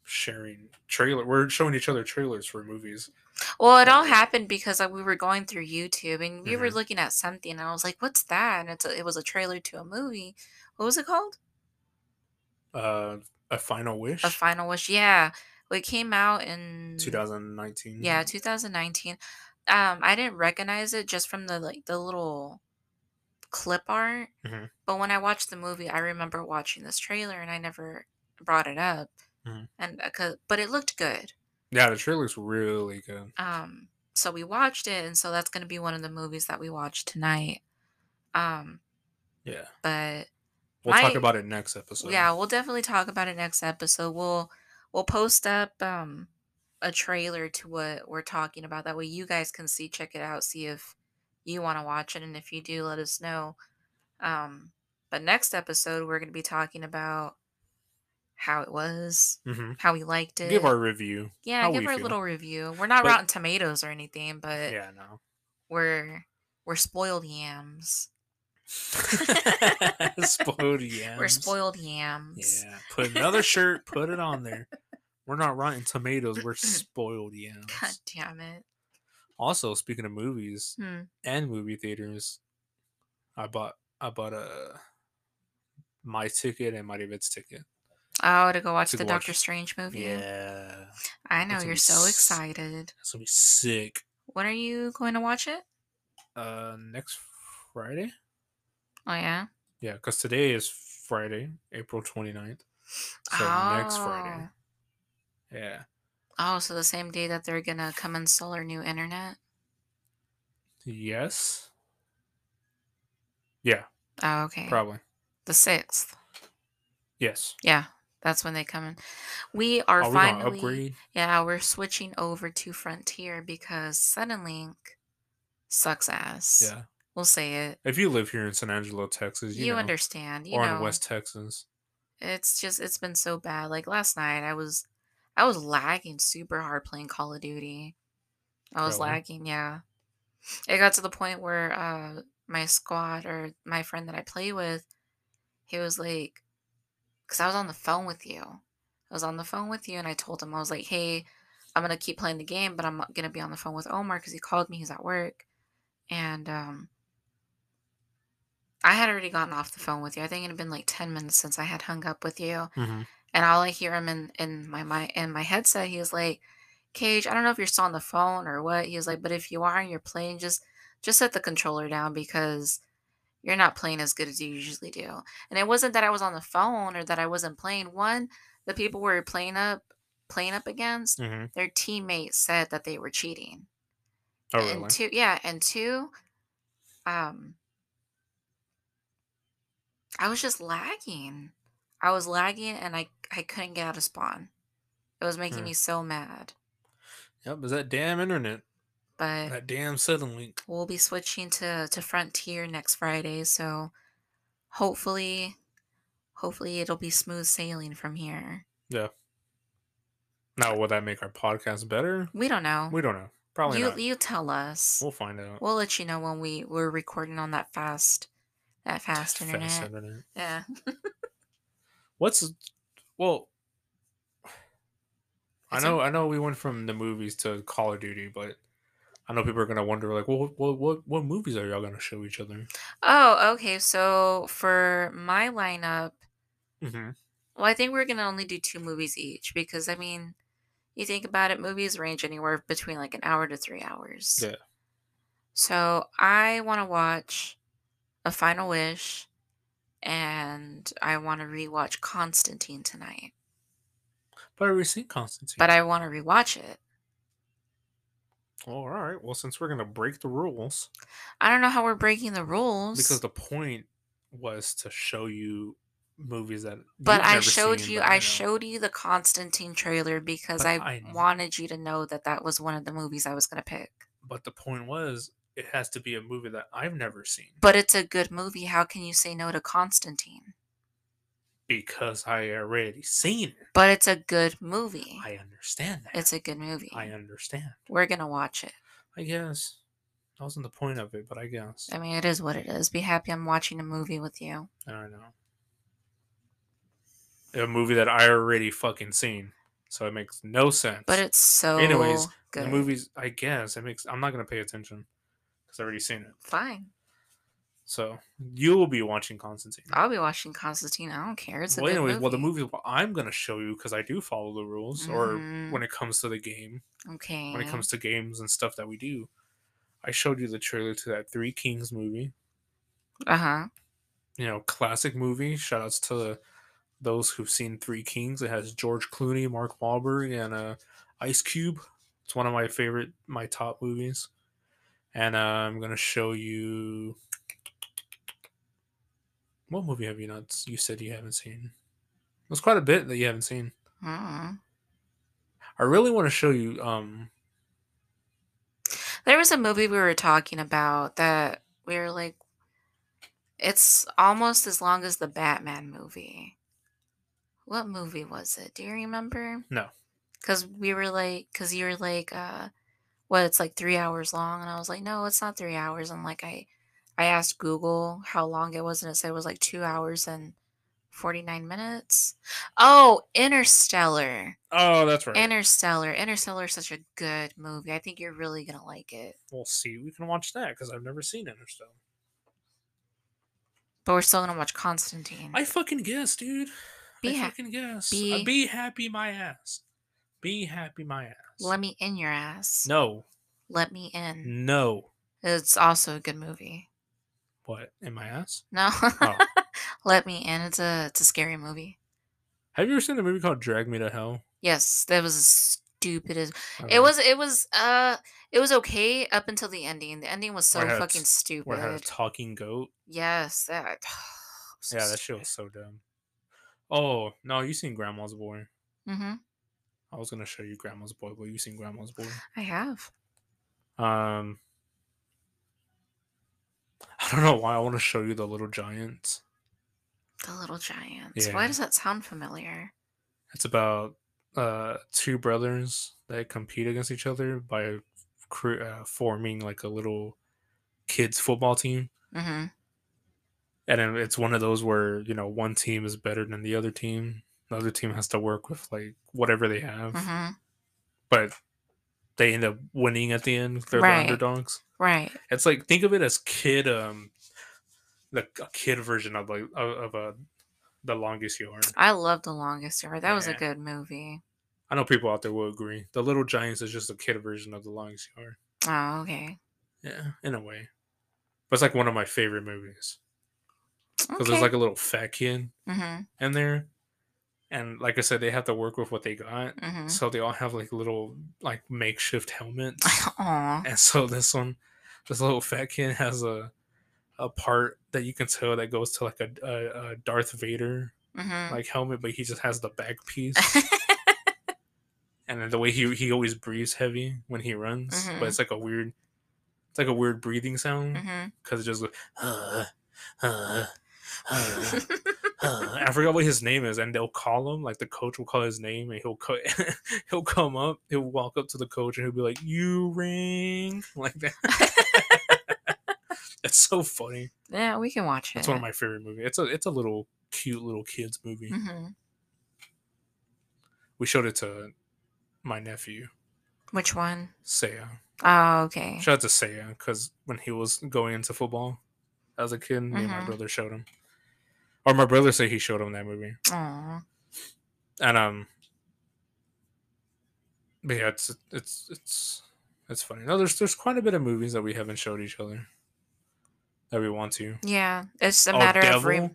sharing trailer. We're showing each other trailers for movies.
Well, it all happened because uh, we were going through YouTube and we were
Mhm.
looking at something, and I was like, "What's that?" And it's a, it was a trailer to a movie. What was it called?
Uh, a final wish.
A Final Wish. Yeah, well, it came out in
2019.
yeah 2019. Um, I didn't recognize it just from the like the little clip art,
Mhm.
but when I watched the movie, I remember watching this trailer and I never brought it up,
Mhm.
and uh, 'cause- but it looked good.
Yeah, the trailer's really good.
Um, so we watched it, and so that's gonna be one of the movies that we watch tonight. Um,
Yeah.
but
We'll talk about it next episode.
yeah, we'll definitely talk about it next episode. We'll we'll post up um a trailer to what we're talking about. That way you guys can see, check it out, see if you want to watch it, and if you do, let us know. Um, but next episode we're gonna be talking about how it was,
hmm
how we liked it.
Give our review.
yeah, give our
feel.
little review. We're not
But-
Rotten Tomatoes or anything, but
Yeah, no.
we're we're spoiled yams.
spoiled yams.
We're spoiled yams.
Yeah. Put another shirt. Put it on there. We're not Rotten Tomatoes. We're spoiled yams.
God damn it.
Also, speaking of movies
Hmm.
and movie theaters, I bought I bought a my ticket and my David's ticket.
Oh, to go watch
To
the
go
Doctor
watch-
Strange movie.
Yeah,
I know you're so
s-
excited.
it's gonna be sick.
When are you going to watch it?
Uh, next Friday.
Oh yeah.
Yeah, because today is Friday, April 29th. So next Friday. Yeah.
Oh, so the same day that they're gonna come install our new internet.
Yes. Yeah,
Oh, okay.
probably.
The sixth.
Yes.
Yeah, that's when they come in. We are
Are we
finally.
upgrade?
Yeah, we're switching over to Frontier because Suddenlink sucks ass.
Yeah.
We'll say it.
If you live here in San Angelo, Texas, you,
You,
know,
understand. You
or
know.
in West Texas.
it's just it's been so bad like last night i was i was lagging super hard playing call of duty i was
Really?
lagging yeah it got to the point where uh my squad or my friend that i play with he was like because i was on the phone with you i was on the phone with you and i told him i was like hey i'm gonna keep playing the game but i'm gonna be on the phone with omar because he called me he's at work and um I had already gotten off the phone with you. I think it had been like 10 minutes since I had hung up with you.
hmm
And all I hear him in, in my, my in my headset, he was like, Cage, I don't know if you're still on the phone or what. He was like, but if you are and you're playing, just just set the controller down because you're not playing as good as you usually do. And it wasn't that I was on the phone or that I wasn't playing. One, the people we were playing up playing up against,
hmm
their teammates said that they were cheating.
Oh,
And
really?
two, yeah, and two, um, I was just lagging. I was lagging, and I I couldn't get out of spawn. It was making
Hmm.
me so mad.
Yep, is that damn internet?
But
That damn Suddenlink.
we'll be switching to to Frontier next Friday, so hopefully, hopefully it'll be smooth sailing from here.
Yeah. Now, will that make our podcast better?
We don't know.
We don't know. Probably
you
not.
you tell us.
We'll find out.
We'll let you know when we we're recording on that fast that fast internet.
Fast internet.
Yeah.
What's well? I know, I know. We went from the movies to Call of Duty, but I know people are gonna wonder, like, well, what, what, what movies are y'all gonna show each other?
Oh, okay. So for my lineup,
Mm-hmm.
well, I think we're gonna only do two movies each because I mean, you think about it, movies range anywhere between like an hour to three hours.
Yeah.
So I want to watch A Final Wish, and I want to rewatch Constantine tonight.
But I already seen Constantine.
But I want to rewatch it.
Oh, all right. Well, since we're gonna break the rules,
I don't know how we're breaking the rules.
because the point was to show you movies that.
But I showed
seen,
you
but
I showed you the Constantine trailer because I,
I
wanted you to know that that was one of the movies I was going to pick.
But the point was, it has to be a movie that I've never seen
But it's a good movie. How can you say no to Constantine?
because I already seen it.
But it's a good movie.
I understand that.
It's a good movie.
I understand.
We're going to watch it.
I guess that wasn't the point of it, but I guess
I mean, it is what it is. Be happy I'm watching a movie with you.
I don't know. A movie that I already fucking seen. so it makes no sense.
But it's so
Anyways,
good.
the movies, I guess it makes. I'm not gonna pay attention because I've already seen it.
Fine.
So you will be watching Constantine.
I'll be watching Constantine. I don't care. It's a
well,
good
anyways,
movie.
well, the movie I'm gonna show you because I do follow the rules, or
Mhm.
when it comes to the game,
Okay.
when it comes to games and stuff that we do, I showed you the trailer to that Three Kings movie.
Uh huh.
You know, classic movie. Shout outs to those who've seen Three Kings. It has George Clooney, Mark Wahlberg, and uh, Ice Cube. It's one of my favorite, my top movies. And uh, I'm gonna show you. What movie have you not? You said you haven't seen. There's quite a bit that you haven't seen.
Mm.
I really want to show you. Um,
There was a movie we were talking about that we were like, it's almost as long as the Batman movie. What movie was it? Do you remember?
No.
Because we were like, because you were like, uh, what? It's like three hours long, and I was like, no, it's not three hours. And like I, I asked Google how long it was, and it said it was like two hours and forty nine minutes. Oh, Interstellar.
oh, that's right.
Interstellar. Interstellar is such a good movie. I think you're really gonna like it.
we'll see. We can watch that because I've never seen Interstellar.
But we're still gonna watch Constantine.
I fucking guess, dude.
Be
I
ha-
fucking guess.
be-
Uh, be happy, my ass. Be happy, my ass.
Let me in your ass.
no,
Let me in.
no.
It's also a good movie.
What in my ass?
No.
Oh.
Let me in. It's a it's a scary movie.
Have you ever seen a movie called Drag Me to Hell?
Yes, that was stupid as
I
it was it was uh it was okay up until the ending. The ending was so
Where it had
fucking
t- Where had a
stupid.
talking goat.
Yes, that so
yeah, that shit was so dumb. Oh no, you seen Grandma's Boy?
Mm-hmm.
I was gonna show you Grandma's Boy, but you seen Grandma's Boy?
I have.
Um, I don't know why I want to show you the Little Giants.
The Little Giants. Why does that sound familiar?
It's about uh two brothers that compete against each other by cre- uh, forming like a little kids football team,
Mm-hmm.
and then it's one of those where you know one team is better than the other team. The other team has to work with like whatever they have,
Mm-hmm.
but they end up winning at the end. They're
Right.
the underdogs.
Right.
It's like think of it as kid um the a kid version of like of, of a the longest yard.
I love The Longest Yard. That was a good movie.
I know people out there will agree. The Little Giants is just a kid version of the longest yard.
Oh, okay.
Yeah, in a way. But it's like one of my favorite movies because
Okay.
there's like a little fat kid
mm-hmm.
in there, and like I said, they have to work with what they got.
Mm-hmm.
So they all have like little like makeshift helmets,
Aw.
and so this one, this little fat kid has a a part that you can tell that goes to like a, a, a Darth Vader
Mm-hmm.
like helmet, but he just has the back piece. and then the way he he always breathes heavy when he runs,
Mhm.
but it's like a weird, it's like a weird breathing sound
mm-hmm.
because it just goes. Uh, uh, uh. I forgot what his name is, and they'll call him like the coach will call his name, and he'll co- he'll come up, he'll walk up to the coach, and he'll be like, "You ring," like that. it's so funny.
yeah, we can watch it.
It's one of my favorite movies. It's a it's a little cute little kids movie.
Mm-hmm.
We showed it to my nephew,
Which one?
Saya.
Oh, okay.
Shout out to Saya because when he was going into football as a kid, me and my
Mhm.
brother showed him, or my brother said he showed him that movie,
Aw.
and um, but yeah, it's it's it's it's funny. No, there's there's quite a bit of movies that we haven't showed each other that we want to.
Yeah, it's a
Oh,
matter of. Re-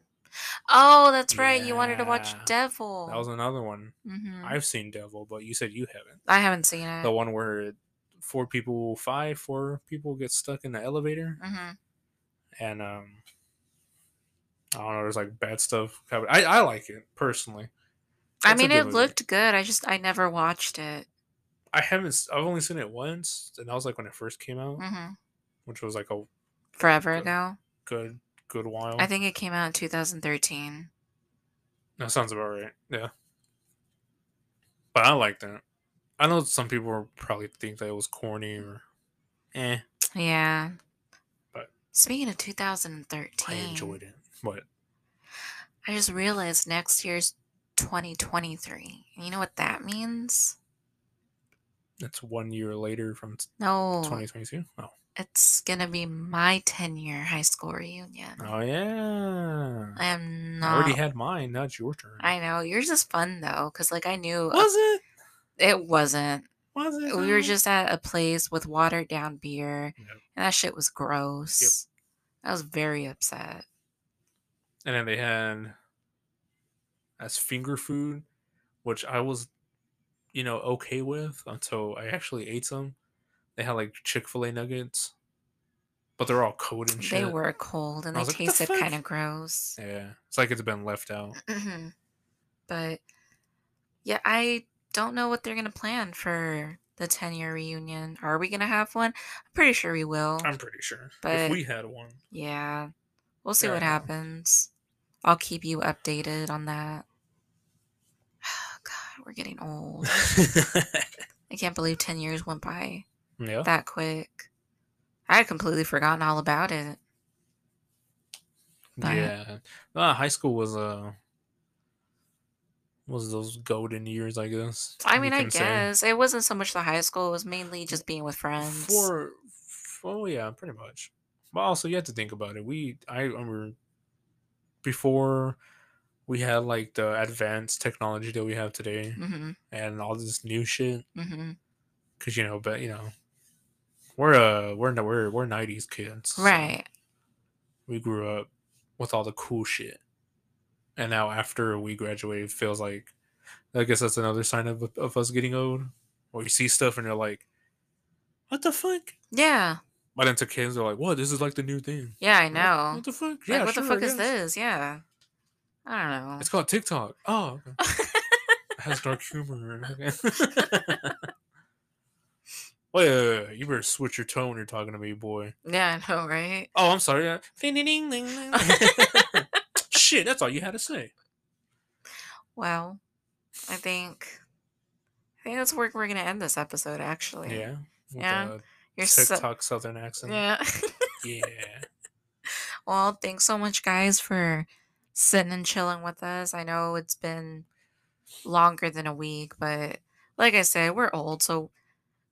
oh, that's right. You wanted to watch Devil.
That was another one.
hmm
I've seen Devil, but you said you haven't.
I haven't seen it.
The one where four people, five, four people get stuck in the elevator,
hmm
and um, I don't know. There's like bad stuff. happening. I I like it personally.
I mean, it
movie.
looked good. I just I never watched it.
I haven't. I've only seen it once, and that was like when it first came out,
hmm
which was like a
Forever
Good.
ago.
good good while.
I think it came out in 2013.
that sounds about right. Yeah, but I like that. I know some people probably think that it was corny or, eh.
Yeah.
But-
speaking of 2013,
I enjoyed it, but
I just realized next year's 2023. And you know what that means?
It's one year later from
No,
2022. Oh.
it's gonna be my 10 year high school reunion.
Oh yeah.
I am
I
not.
already had mine. Now it's your turn.
I know yours is fun though, cause like I knew
Was it?
it wasn't.
Was it?
We were
oh.
just at a place with watered down beer,
Yep.
and that shit was gross. I was very upset.
And then they had as finger food, which I was, you know, okay with until I actually ate some. They had like Chick Fil A nuggets, but they're all cold and shit.
They were cold and
I
they
like, "What the
tasted kind of gross.
Yeah, it's like it's been left out.
Mhm. But yeah, I don't know what they're gonna plan for the 10 year reunion. Are we gonna have one? I'm pretty sure we will.
I'm pretty sure
But-
if we had one.
Yeah. We'll see
Yeah,
what
know.
happens. I'll keep you updated on that. Oh, God, we're getting old. I can't believe 10 years went by
yeah.
that quick. I had completely forgotten all about it. but-
yeah. Uh, high school was uh was those golden years, I guess.
I mean, I
can say.
guess it wasn't so much the high school, it was mainly just being with friends.
For, oh yeah, pretty much. But also, you have to think about it. We, I remember, before we had like the advanced technology that we have today,
hmm
and all this new shit. Because you know, but you know, we're uh, we're we're we're nineties kids, so
Right.
we grew up with all the cool shit, and now after we graduate, it feels like, I guess that's another sign of of us getting old. Or you see stuff and you're like, what the fuck?
Yeah.
But then to kids, they're like, "What? This is like the new thing."
Yeah, I know.
What the fuck?
like, what the fuck is this? Yeah. I don't know.
It's called TikTok. Oh, okay. it has dark humor. Wait, wait, wait, you better switch your tone when you're talking to me, boy.
yeah, I know, right?
Oh, I'm sorry. uh. Shit, that's all you had to say.
Well, I think I think that's where we're gonna end this episode. Actually,
Yeah.
Yeah.
the
You're so,
TikTok Southern accent.
yeah.
Yeah.
well, thanks so much, guys, for sitting and chilling with us. I know it's been longer than a week, but like I said, we're old, so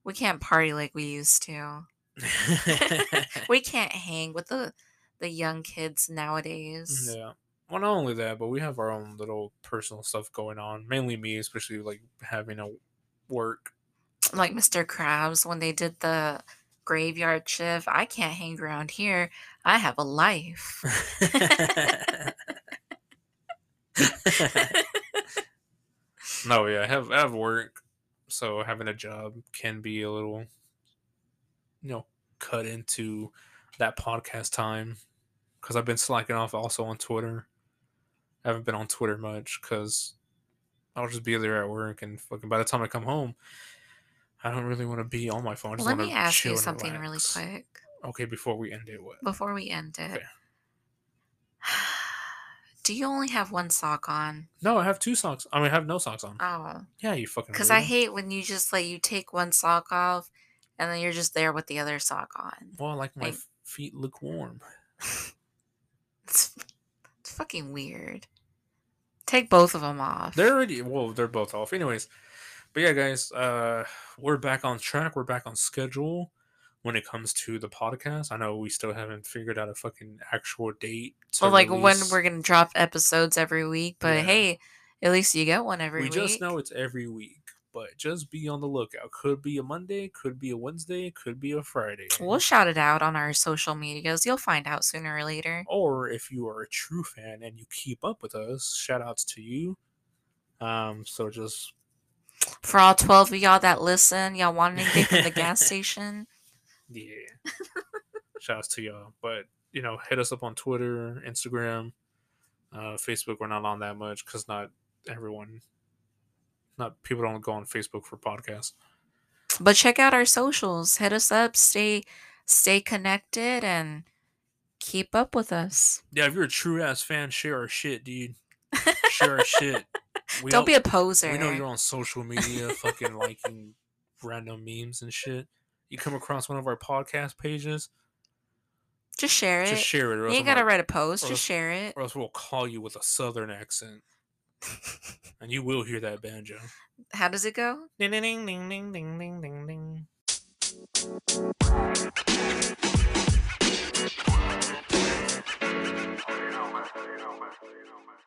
we can't party like we used to. We can't hang with the the young kids nowadays.
yeah. Well, not only that, but we have our own little personal stuff going on. Mainly me, especially like having a work.
Like Mr. Krabs when they did the graveyard shift. I can't hang around here. I have a life.
no, yeah, I have I have work, so having a job can be a little, you know, cut into that podcast time because I've been slacking off also on Twitter. I haven't been on Twitter much because I'll just be there at work, and fucking by the time I come home, I don't really want to be on my phone. I just
Let
wanna
me ask
chill
you
and
something really
relax.
quick
Okay, before we end it, what?
before we end it.
Okay.
Do you only have one sock on?
No, I have two socks. I mean, I have no socks on.
Oh,
yeah, you fucking.
because I
weirdo.
hate when you just like you take one sock off and then you're just there with the other sock on.
Well, I like my
like-
f- feet look warm.
It's, it's fucking weird. Take both of them off.
They're already well, they're both off. Anyways, but yeah, guys, uh, we're back on track. We're back on schedule when it comes to the podcast. I know we still haven't figured out a fucking actual date.
Well, like when we're gonna drop episodes every week, but
Yeah.
hey, at least you get one every
we
week.
We just know it's every week, but just be on the lookout. Could be a Monday, could be a Wednesday, could be a Friday.
We'll shout it out on our social medias. You'll find out sooner or later.
or if you are a true fan and you keep up with us, shout outs to you. Um, so just
For all 12 of y'all that listen, y'all want anything from the gas station?
Yeah. Shout outs to y'all. But, you know, hit us up on Twitter, Instagram, uh, Facebook. We're not on that much because not everyone, not people don't go on Facebook for podcasts.
But check out our socials. Hit us up. Stay stay connected and keep up with us.
Yeah, if you're a true ass fan, share our shit, dude. Sure shit. We
don't, be a poser.
We know you're on social media fucking liking random memes and shit. You come across one of our podcast pages.
Just share it.
Just share it.
you ain't gotta
like,
write a post. Just
else,
share it.
Or else we'll call you with a southern accent. and you will hear that banjo.
How does it go?
Ding ding ding ding ding ding ding ding.
You know, man. You know, man. You know, man.